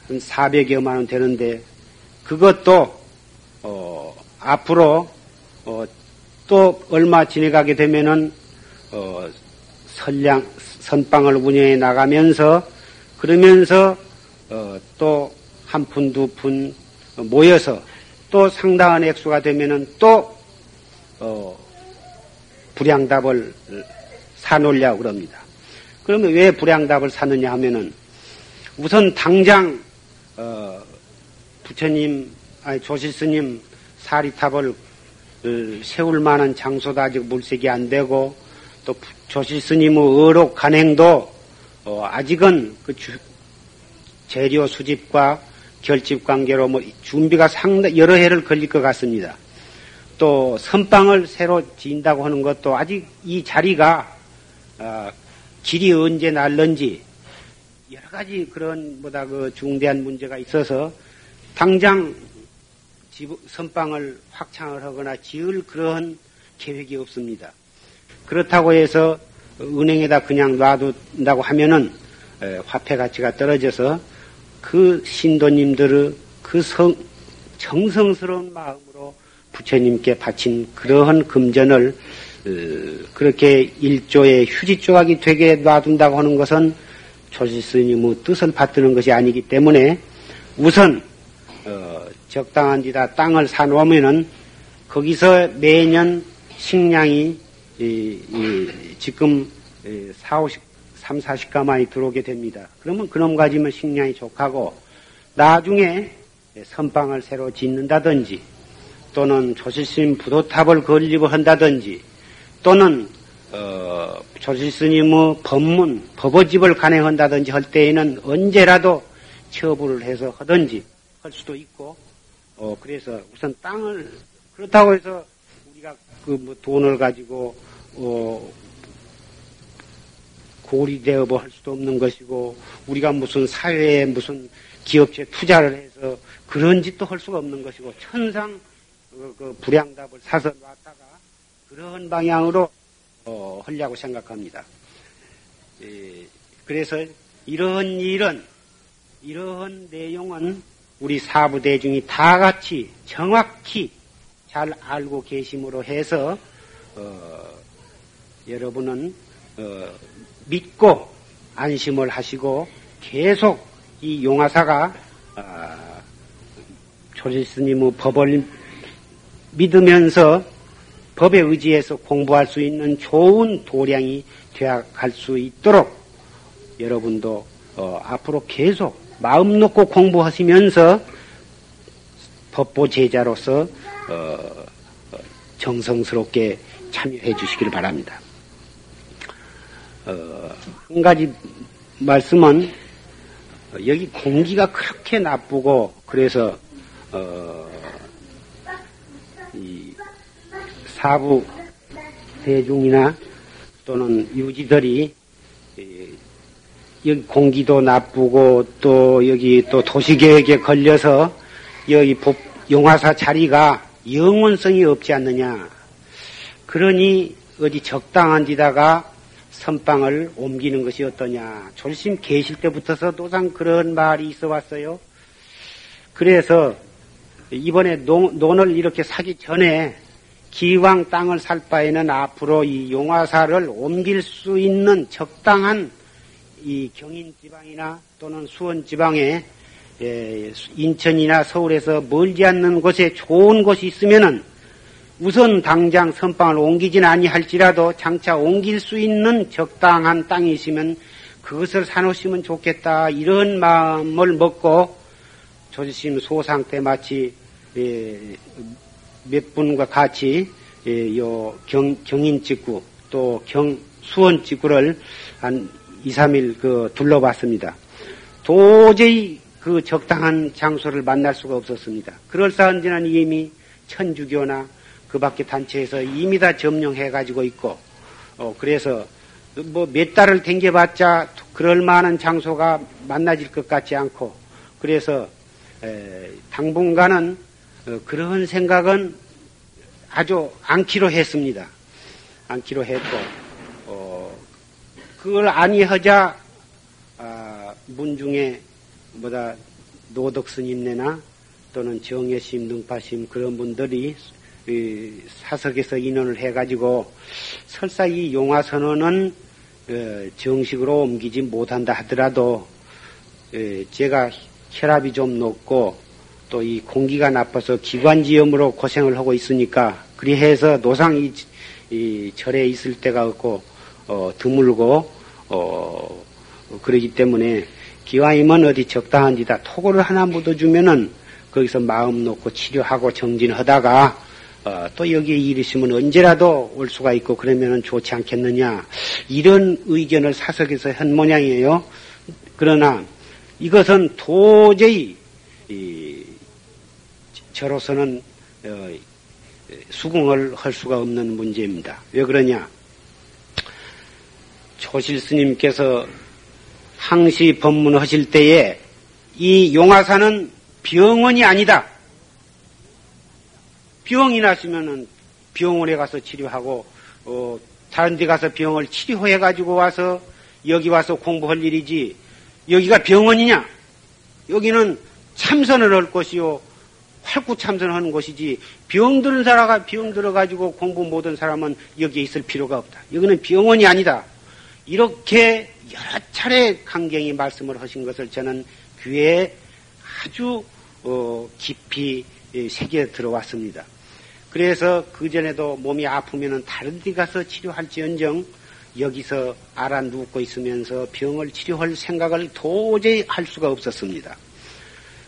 S1: 한 400여만 원 되는데 그것도 어, 앞으로 어, 또 얼마 지내가게 되면은 어, 선량 선빵을 운영해 나가면서 그러면서 어, 또 한 푼 두푼 모여서 또 상당한 액수가 되면은 또 어, 불량답을 사놓으려고 그럽니다. 그러면 왜 불량답을 사느냐 하면은 우선 당장 어, 부처님 아니 조실 스님 사리탑을 어, 세울 만한 장소도 아직 물색이 안 되고 또 조실 스님의 의록 간행도 어, 아직은 그 주, 재료 수집과 결집 관계로 뭐 준비가 상당 여러 해를 걸릴 것 같습니다. 또 선방을 새로 지인다고 하는 것도 아직 이 자리가 어, 길이 언제 날는지 여러 가지 그런 보다 그 중대한 문제가 있어서 당장 선방을 확창을 하거나 지을 그런 계획이 없습니다. 그렇다고 해서 은행에다 그냥 놔둔다고 하면은 화폐 가치가 떨어져서 그 신도님들의 그 성, 정성스러운 마음으로 부처님께 바친 그러한 금전을 어, 그렇게 일조의 휴지 조각이 되게 놔둔다고 하는 것은 조실스님의 뜻을 받드는 것이 아니기 때문에 우선 어, 적당한 데다 땅을 사놓으면은 거기서 매년 식량이 이, 이, 지금 4, 50, 3, 40가만이 들어오게 됩니다. 그러면 그놈 가지면 식량이 족하고 나중에 선방을 새로 짓는다든지 또는 조실스님 부도탑을 건립을 한다든지 또는 어, 조실스님의 법문, 법어집을 간행한다든지 할 때에는 언제라도 처분을 해서 하든지 할 수도 있고 어, 그래서 우선 땅을 그렇다고 해서 우리가 그 뭐 돈을 가지고 어, 고리대업을 할 수도 없는 것이고 우리가 무슨 사회에 무슨 기업체 투자를 해서 그런 짓도 할 수가 없는 것이고 천상 그, 그 불량답을 사서 놨다가 그런 방향으로 어, 하려고 생각합니다. 예, 그래서 이런 일은 이러한 내용은 우리 사부 대중이 다 같이 정확히 잘 알고 계심으로 해서 어, 여러분은 어, 믿고 안심을 하시고 계속 이 용화사가 아, 조실스님의 법을 믿으면서 법에 의지해서 공부할 수 있는 좋은 도량이 되어 갈 수 있도록 여러분도 어, 앞으로 계속 마음 놓고 공부하시면서 법보 제자로서 어, 정성스럽게 참여해 주시길 바랍니다. 어, 한 가지 말씀은 여기 공기가 그렇게 나쁘고 그래서 어, 이 사부 대중이나 또는 유지들이 공기도 나쁘고 또 여기 또 도시계획에 걸려서 여기 법, 용화사 자리가 영원성이 없지 않느냐. 그러니 어디 적당한 데다가 선방을 옮기는 것이 어떠냐. 졸심 계실 때부터서 노상 그런 말이 있어 왔어요. 그래서 이번에 논, 논을 이렇게 사기 전에 기왕 땅을 살 바에는 앞으로 이 용화사를 옮길 수 있는 적당한 이 경인 지방이나 또는 수원 지방에 인천이나 서울에서 멀지 않는 곳에 좋은 곳이 있으면은 우선 당장 선방을 옮기진 아니할지라도 장차 옮길 수 있는 적당한 땅이 있으면 그것을 사놓으시면 좋겠다. 이런 마음을 먹고 조지심 소상 때 마치 예, 몇 분과 같이 예, 요 경, 경인 직구 또 경, 수원 직구를 한 2, 3일 그 둘러봤습니다. 도저히 그 적당한 장소를 만날 수가 없었습니다. 그럴싸한 데는 이미 천주교나 그 밖에 단체에서 이미 다 점령해 가지고 있고, 어, 그래서 뭐 몇 달을 댕겨봤자 그럴 만한 장소가 만나질 것 같지 않고, 그래서 에, 당분간은 어, 그런 생각은 아주 않기로 했습니다. 않기로 했고, 어, 그걸 아니하자, 아, 문중에, 뭐다, 노덕스님네나 또는 정예심, 능파심 그런 분들이 사석에서 인원을 해가지고 설사 이 용화 선언은 어, 정식으로 옮기지 못한다 하더라도 제가 혈압이 좀 높고 또 이 공기가 나빠서 기관지염으로 고생을 하고 있으니까 그리해서 노상 이, 이 절에 있을 때가 없고 어, 드물고 어, 그러기 때문에 기왕이면 어디 적당한 데다 토고를 하나 묻어주면은 거기서 마음 놓고 치료하고 정진하다가 어, 또 여기에 일 있으면 언제라도 올 수가 있고 그러면은 좋지 않겠느냐 이런 의견을 사석에서 한 모양이에요. 그러나 이것은 도저히 이, 저로서는 어, 수긍을 할 수가 없는 문제입니다. 왜 그러냐? 조실 스님께서 항시 법문하실 때에 이 용화사는 병원이 아니다. 병이 났으면은 병원에 가서 치료하고 어, 다른 데 가서 병을 치료해 가지고 와서 여기 와서 공부할 일이지 여기가 병원이냐? 여기는 참선을 할 것이요 활구 참선하는 곳이지 병 들은 사람가 병 들어 가지고 공부 못한 사람은 여기에 있을 필요가 없다. 여기는 병원이 아니다. 이렇게 여러 차례 강경히 말씀을 하신 것을 저는 귀에 아주 어, 깊이 새겨 들어왔습니다. 그래서 그 전에도 몸이 아프면은 다른 데 가서 치료할지언정 여기서 알아 눕고 있으면서 병을 치료할 생각을 도저히 할 수가 없었습니다.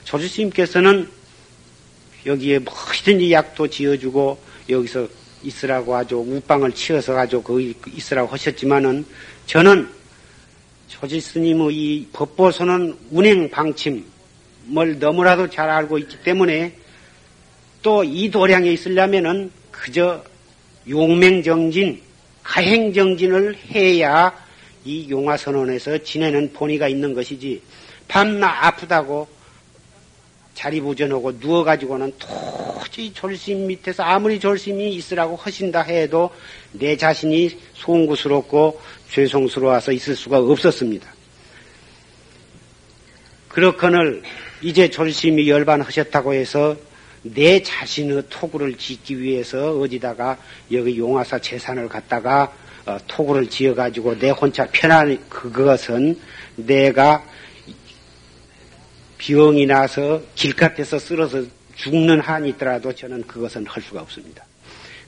S1: 조주스님께서는 여기에 뭐든지 약도 지어주고 여기서 있으라고 아주 우방을 치어서 가지고 거기 있으라고 하셨지만은 저는 조지 스님의 이 법보서는 운행 방침을 너무나도 잘 알고 있기 때문에 또 이 도량에 있으려면은 그저 용맹정진, 가행정진을 해야 이 용화선언에서 지내는 본의가 있는 것이지 밤낮 아프다고 자리부전하고 누워가지고는 도저히 졸심 밑에서 아무리 졸심이 있으라고 하신다 해도 내 자신이 송구스럽고 죄송스러워서 있을 수가 없었습니다. 그렇거늘 이제 졸심이 열반하셨다고 해서 내 자신의 토구를 짓기 위해서 어디다가 여기 용화사 재산을 갖다가 어, 토구를 지어가지고 내 혼자 편안히 그것은 내가 병이 나서 길가에서 쓰러서 죽는 한이 있더라도 저는 그것은 할 수가 없습니다.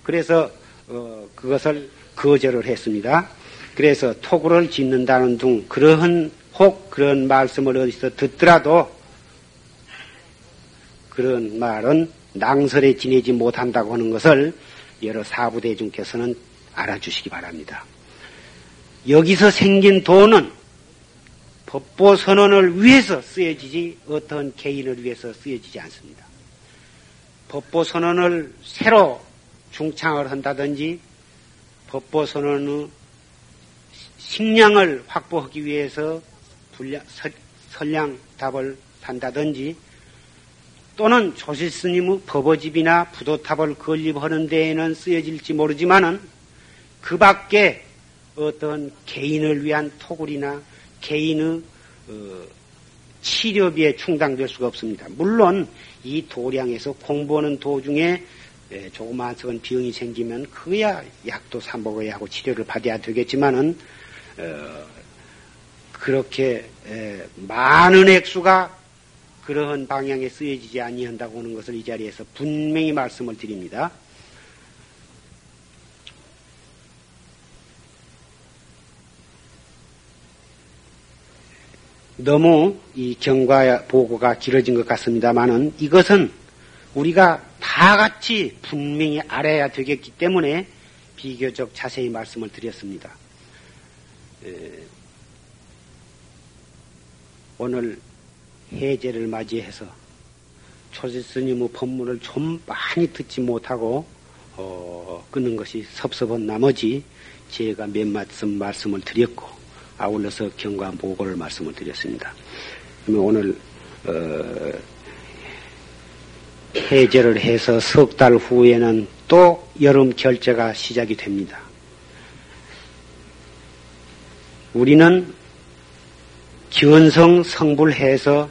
S1: 그래서 어, 그것을 거절을 했습니다. 그래서 토구를 짓는다는 등 그러한 혹 그런 말씀을 어디서 듣더라도 그런 말은 낭설에 지내지 못한다고 하는 것을 여러 사부대중께서는 알아주시기 바랍니다. 여기서 생긴 돈은 법보 선언을 위해서 쓰여지지 어떤 개인을 위해서 쓰여지지 않습니다. 법보 선언을 새로 중창을 한다든지 법보 선언의 식량을 확보하기 위해서 불량, 설량 답을 한다든지 또는 조실 스님의 법어집이나 부도탑을 건립하는 데에는 쓰여질지 모르지만은 그 밖에 어떤 개인을 위한 토굴이나 개인의 어, 치료비에 충당될 수가 없습니다. 물론 이 도량에서 공부하는 도중에 예, 조그마한 썩은 병이 생기면 그야 약도 사 먹어야 하고 치료를 받아야 되겠지만은 어, 그렇게 에, 많은 액수가 그러한 방향에 쓰여지지 아니한다고 하는 것을 이 자리에서 분명히 말씀을 드립니다. 너무 이 경과 보고가 길어진 것 같습니다만은 이것은 우리가 다 같이 분명히 알아야 되겠기 때문에 비교적 자세히 말씀을 드렸습니다. 오늘 해제를 맞이해서 초지 스님의 법문을 좀 많이 듣지 못하고 어, 끊는 것이 섭섭한 나머지 제가 몇 말씀 말씀을 드렸고 아울러서 경과 보고를 말씀을 드렸습니다. 그러면 오늘 어, 해제를 해서 석 달 후에는 또 여름 결제가 시작이 됩니다. 우리는 견성 성불해서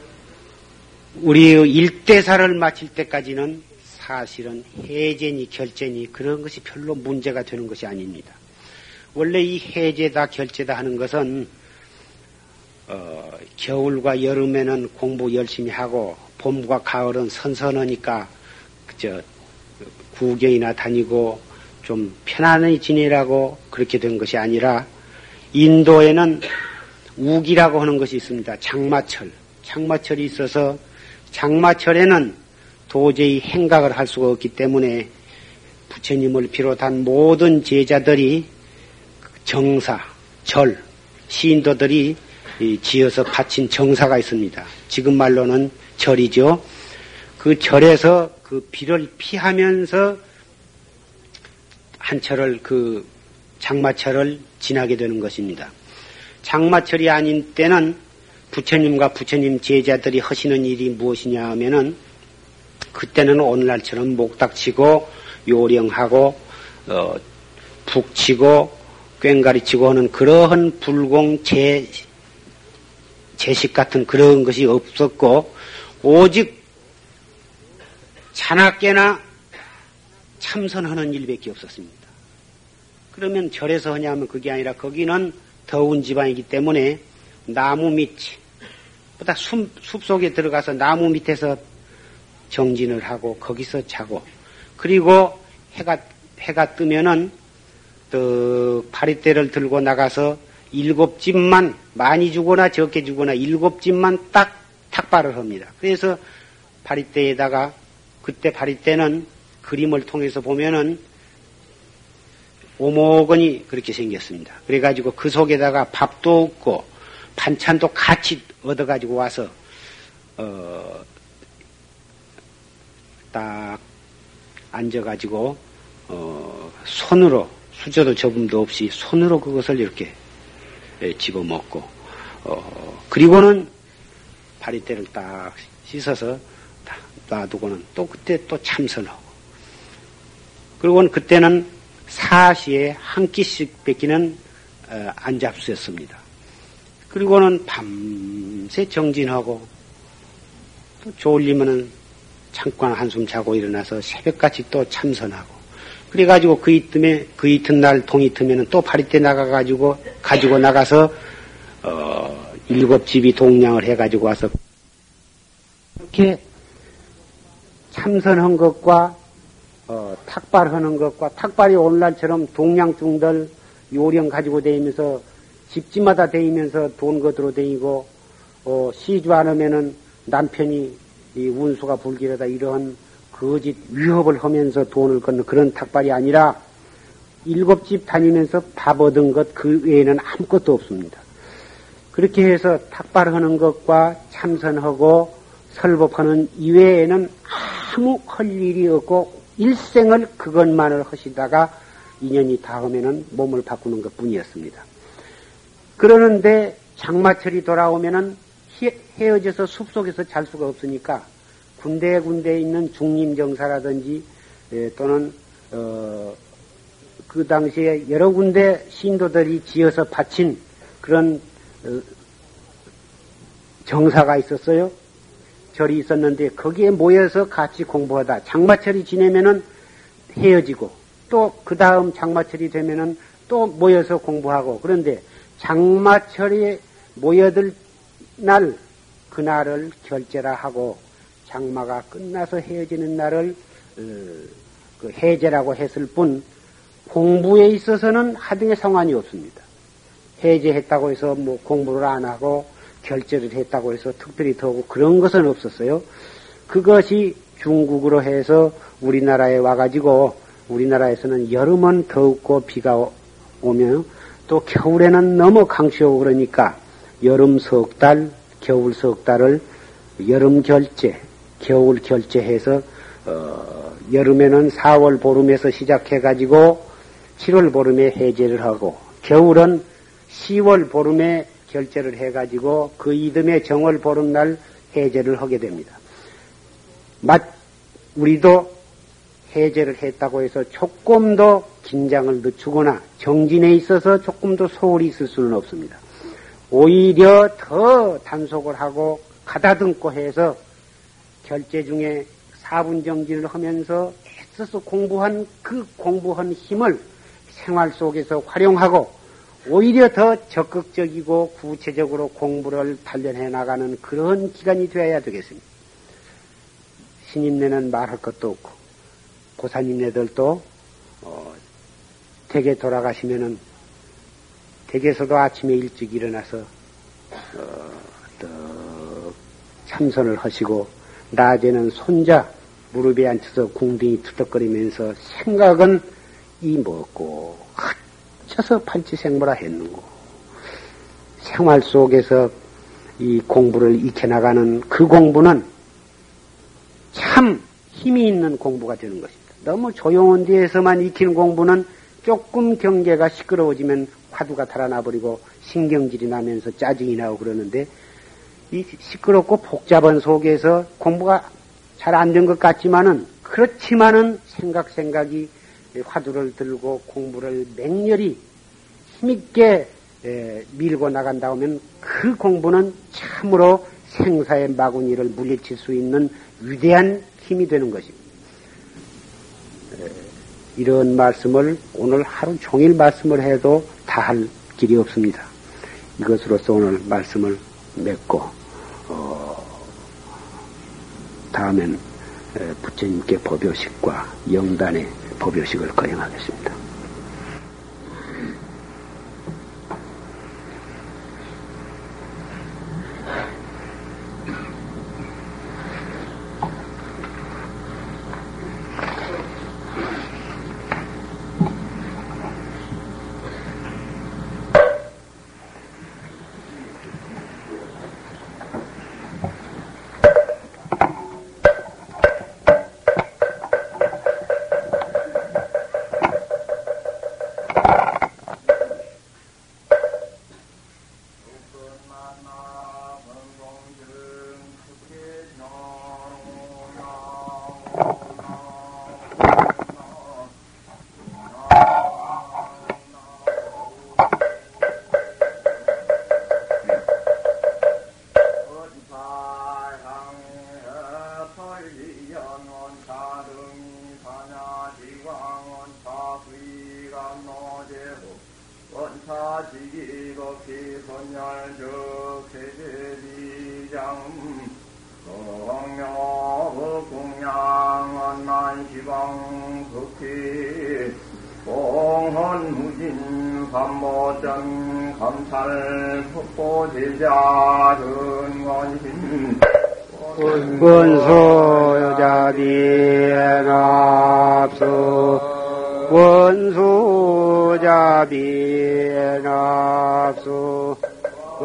S1: 우리의 일대사를 마칠 때까지는 사실은 해제니 결제니 그런 것이 별로 문제가 되는 것이 아닙니다. 원래 이 해제다 결제다 하는 것은 어, 겨울과 여름에는 공부 열심히 하고 봄과 가을은 선선하니까 그저 구경이나 다니고 좀 편안히 지내라고 그렇게 된 것이 아니라 인도에는 우기라고 하는 것이 있습니다. 장마철. 장마철이 있어서 장마철에는 도저히 행각을 할 수가 없기 때문에 부처님을 비롯한 모든 제자들이 정사, 절, 시인도들이 지어서 바친 정사가 있습니다. 지금 말로는 절이죠. 그 절에서 그 비를 피하면서 한철을 그 장마철을 지나게 되는 것입니다. 장마철이 아닌 때는 부처님과 부처님 제자들이 하시는 일이 무엇이냐 하면은 그때는 오늘날처럼 목닥치고 요령하고 어, 북치고 꽹가리치고 하는 그러한 불공 제 제식 같은 그런 것이 없었고 오직 자나깨나 참선하는 일밖에 없었습니다. 그러면 절에서 하냐면 그게 아니라 거기는 더운 지방이기 때문에 나무 밑, 보다 숲, 숲 속에 들어가서 나무 밑에서 정진을 하고 거기서 자고 그리고 해가 해가 뜨면은 또 파리대를 들고 나가서 일곱 집만 많이 주거나 적게 주거나 일곱 집만 딱 탁발을 합니다. 그래서 파리대에다가 그때 파리대는 그림을 통해서 보면은 오목원이 그렇게 생겼습니다. 그래가지고 그 속에다가 밥도 없고 반찬도 같이 얻어가지고 와서 어, 딱 앉아가지고 어, 손으로 수저도 접음도 없이 손으로 그것을 이렇게 예, 집어먹고 어, 그리고는 바리대를 딱 씻어서 놔두고는 또 그때 또 참선하고 그리고는 그때는 사시에 한 끼씩 뺏기는 어, 안 잡수였습니다. 그리고는 밤새 정진하고 또 졸리면은 잠깐 한숨 자고 일어나서 새벽같이 또 참선하고 그래가지고 그 이듬해 그 이튿날 동이틈에는 또 파리때 나가가지고 가지고 나가서 어 일곱 집이 동량을 해가지고 와서 이렇게 참선한 것과 어, 탁발하는 것과 탁발이 오늘날처럼 동양 중들 요령 가지고 다니면서 집집마다 다니면서 돈 거들어 다니고 어, 시주 않으면은 남편이 이 운수가 불길하다 이러한 거짓 위협을 하면서 돈을 걷는 그런 탁발이 아니라 일곱 집 다니면서 밥 얻은 것 그 외에는 아무것도 없습니다. 그렇게 해서 탁발하는 것과 참선하고 설법하는 이외에는 아무 할 일이 없고 일생을 그것만을 하시다가 인연이 닿으면은 몸을 바꾸는 것 뿐이었습니다. 그러는데 장마철이 돌아오면은 헤어져서 숲속에서 잘 수가 없으니까 군데군데 있는 중림정사라든지 예, 또는 어, 그 당시에 여러 군데 신도들이 지어서 바친 그런 어, 정사가 있었어요. 절이 있었는데 거기에 모여서 같이 공부하다 장마철이 지내면은 헤어지고 또 그 다음 장마철이 되면은 또 모여서 공부하고 그런데 장마철에 모여들 날 그날을 결제라 하고 장마가 끝나서 헤어지는 날을 어, 그 해제라고 했을 뿐 공부에 있어서는 하등의 상관이 없습니다. 해제했다고 해서 뭐 공부를 안 하고 결제를 했다고 해서 특별히 더고 그런 것은 없었어요. 그것이 중국으로 해서 우리나라에 와가지고 우리나라에서는 여름은 더웠고 비가 오면 또 겨울에는 너무 강추하고 그러니까 여름 석 달, 겨울 석 달을 여름 결제, 겨울 결제해서 어, 여름에는 4월 보름에서 시작해가지고 7월 보름에 해제를 하고 겨울은 10월 보름에 결제를 해가지고 그 이듬해 정월 보름날 해제를 하게 됩니다. 맞, 우리도 해제를 했다고 해서 조금 더 긴장을 늦추거나 정진에 있어서 조금 더 소홀히 있을 수는 없습니다. 오히려 더 단속을 하고 가다듬고 해서 결제 중에 사분 정진을 하면서 애써서 공부한 그 공부한 힘을 생활 속에서 활용하고 오히려 더 적극적이고 구체적으로 공부를 단련해 나가는 그런 기간이 되어야 되겠습니다. 신임내는 말할 것도 없고 고사님네들도 어, 댁에 돌아가시면은 댁에서도 아침에 일찍 일어나서 어, 참선을 하시고 낮에는 손자 무릎에 앉혀서 궁둥이 투덕거리면서 생각은 이 먹고 흩쳐서 판치생모라 했는고 생활 속에서 이 공부를 익혀나가는 그 공부는 참 힘이 있는 공부가 되는 것입니다. 너무 조용한 데에서만 익히는 공부는 조금 경계가 시끄러워지면 화두가 달아나버리고 신경질이 나면서 짜증이 나고 그러는데 이 시끄럽고 복잡한 속에서 공부가 잘 안 된 것 같지만은 그렇지만은 생각 생각이 화두를 들고 공부를 맹렬히 힘있게 밀고 나간다 하면 그 공부는 참으로 생사의 마구니를 물리칠 수 있는 위대한 힘이 되는 것입니다. 이런 말씀을 오늘 하루 종일 말씀을 해도 다 할 길이 없습니다. 이것으로서 오늘 말씀을 맺고 어, 다음엔 부처님께 법요식과 영단의 법요식을 거행하겠습니다. 대장 공묘 공양한 만시방 극히 공헌 무진 감보전 감찰 속보 제자는 원신 군소. 여자비납수 원수자비납수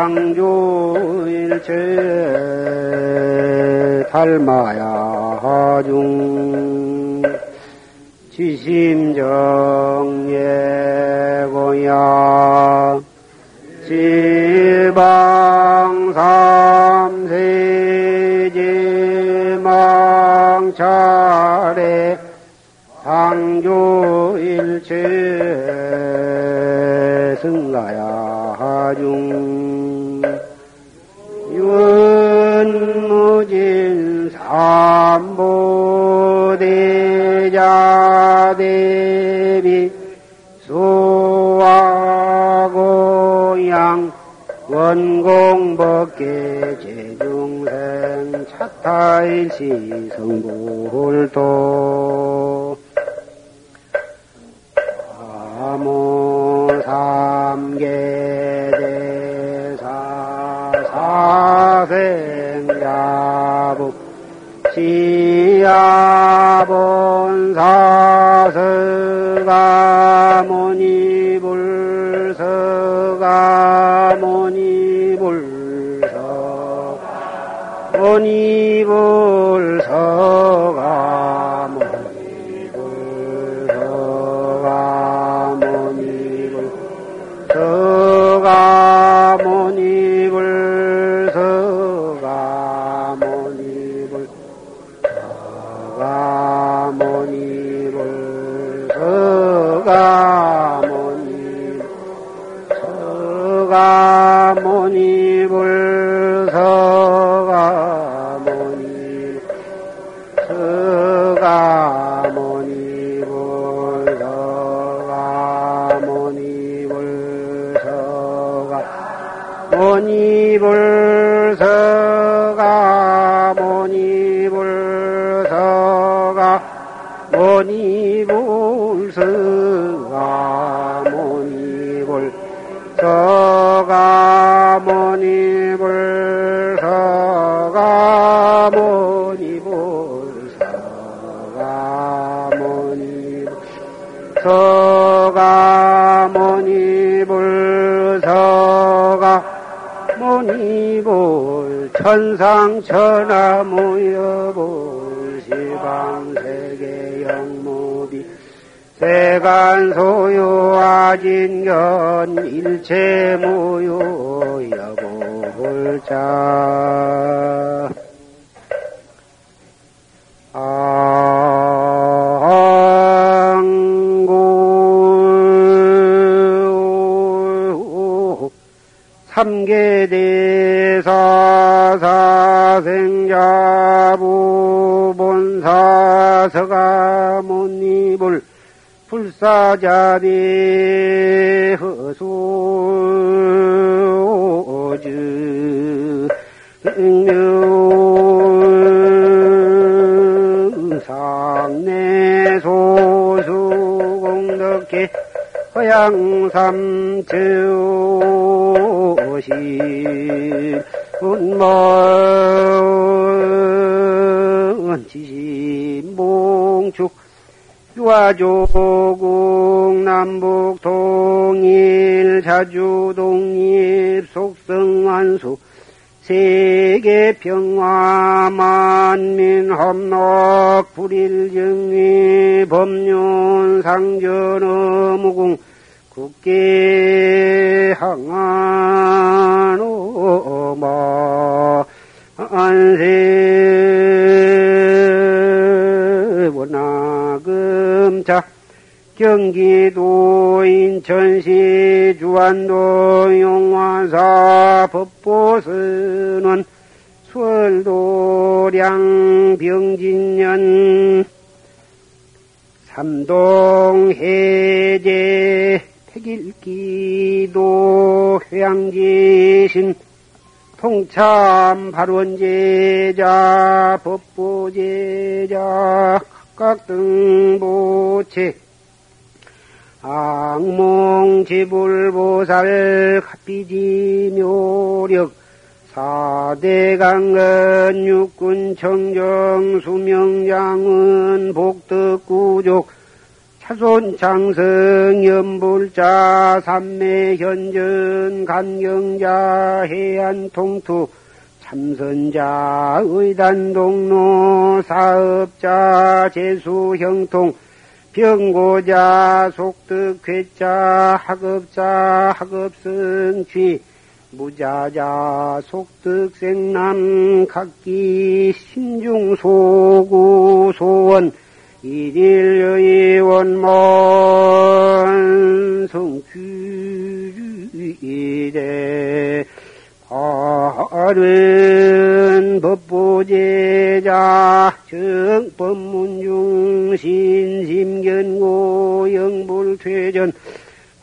S1: 상주일체 닮아야 하중. 지심정예고야 지방삼세지망차례 상주일체 승가야 하중. 윤무진 삼보대자 대비 수화고양 원공법계 제중생 차타일시 성불도 본사스가 모니불서가 모니불서 모니불서가 모니불 서가 모니불 서가 모니불 서가 모니불 서가 모니불 서가 모니불 서가 모니불 천상 천하 모여볼 세간 소유 아진견 일체 무유 여볼자. 앙고 삼계대사사생자부 본사서가 못입을 불사자비 허소주 상내 소수공덕해 허양삼 저시 운먼 지심봉축 유아조국 남북 통일 자주 독립 속성안수 세계 평화 만민 합락 불일 정의 법륜 상전 어무궁 국계 항안 오마 안세 원하 금자 경기도 인천시 주안도 용화사 법보선원 수월도량 병진년 삼동 해제 백일기도 회양지신 통참 발원제자 법보제자 각각 등보체 악몽지불보살 갑비지 묘력. 사대강건 육군 청정 수명장은 복덕구족. 차손 장성 연불자 삼매현전 간경자 해안통투 참선자 의단 동로 사업자 재수 형통 병고자 속득 괴자 학업자 학업승 취 무자자 속득 생남 각기 심중소구 소원 일일의 원만 성주이대 바른 법보제자 정법문중 신심견고 영불퇴전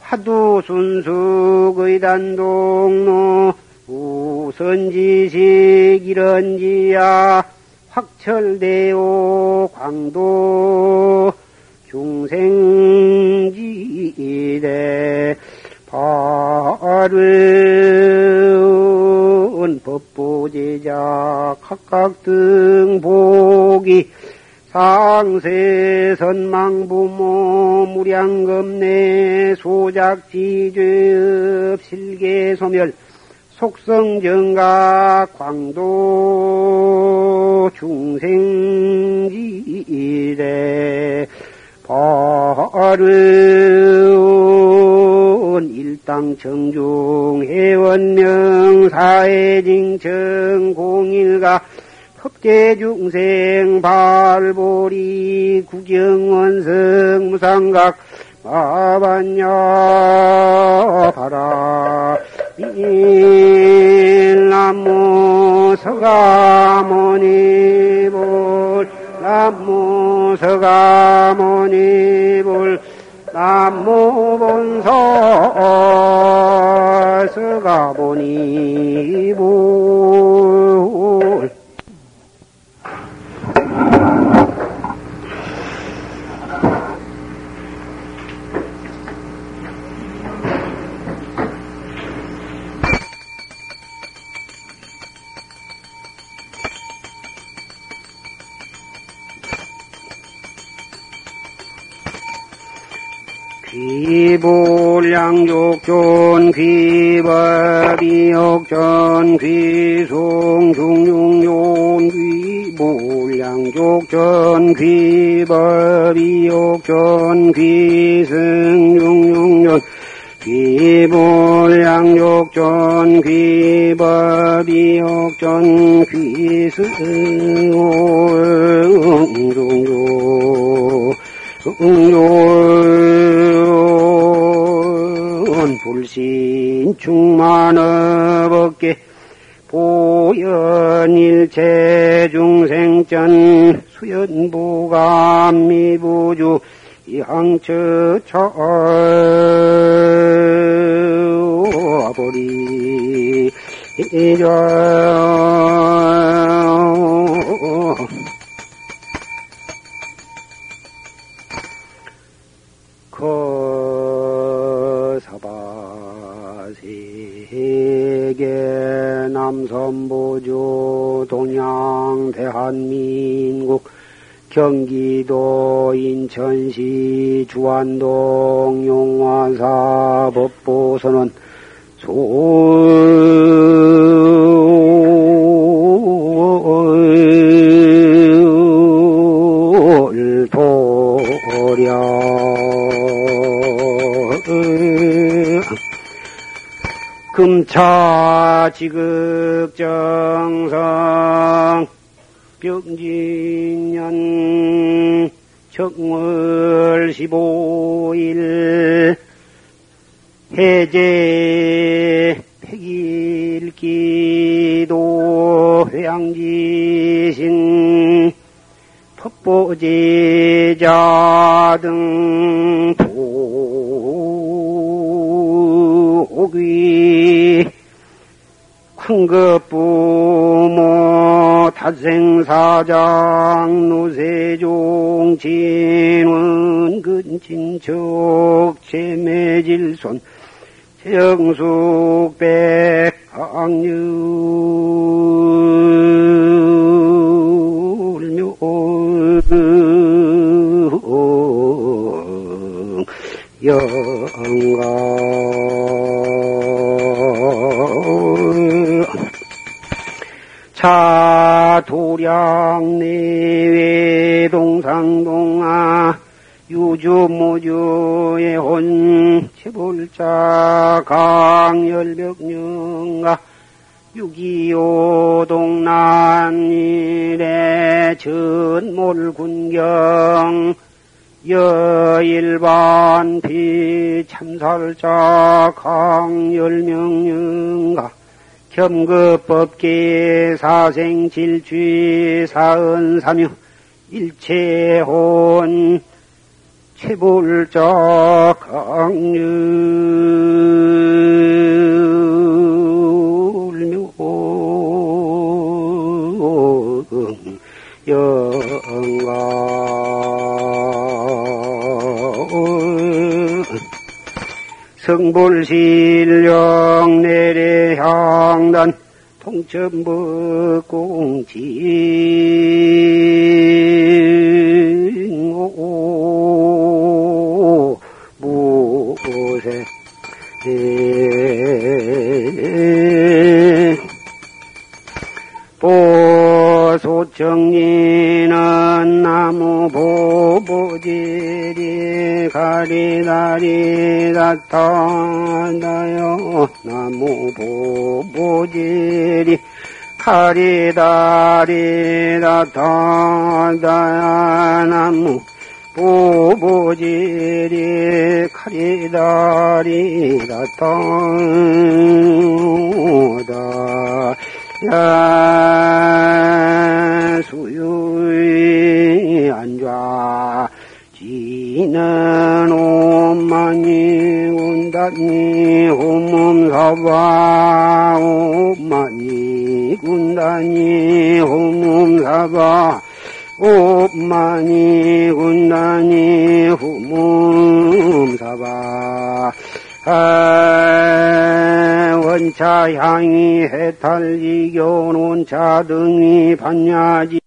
S1: 화두순숙의 단동로 우선지식 이런지야 확철대오 광도 중생지대 바른 법보제자 각각 등복이 상세 선망부모 무량겁내 소작지죄업 실계소멸. 속성정각 광도 중생지대 바른 일 당 정중 회원명 사회징청 공일가 법계중생 발보리 구경원성 무상각 마반야 바라 일나무 서가모니볼 나무 서가모니볼 나무 본서 서가모니볼 귀불량족존 귀법이역전 귀송중용용 귀불량족전 귀법이역전 귀승중용용 귀불량족전 귀법이역전 귀승중용 응용 불신 충만업업계 보현일체 중생전 수연부감미부주 이항처 처버리 이저 거사바 세계 남선보조 동양 대한민국 경기도 인천시 주안동 용화사 법보선원 솔도랴 금차 지극정성 병진년 정월 15일 해제 백일기도 회양지신 법보제자 등 황급부모 타생사장 누세종 진원 근친척 제매질손 최영숙백 강률묘 영 내외 동상동아 유주무주의 혼 체불자 강열벽령가 유기오동난 일의 전몰군경 여일반 비참살자 강열명령가 겸급법계 사생질취 사은사묘 일체혼 체불자 강률묘 영가 성불실령 내래향단 통천법공지 소정리는 나무 보보지리 가리다리 나타나요. 나무 보보지리 가리다리 나타나야. 나무 보보지리 가리다리 야 수유의 안좌 지는 오만이 운다니 홈몸사바 오만이 군다니 홈몸사바 오만이 군다니 홈몸사바. 아, 원차 향이 해탈 이견 원차 등이 반야지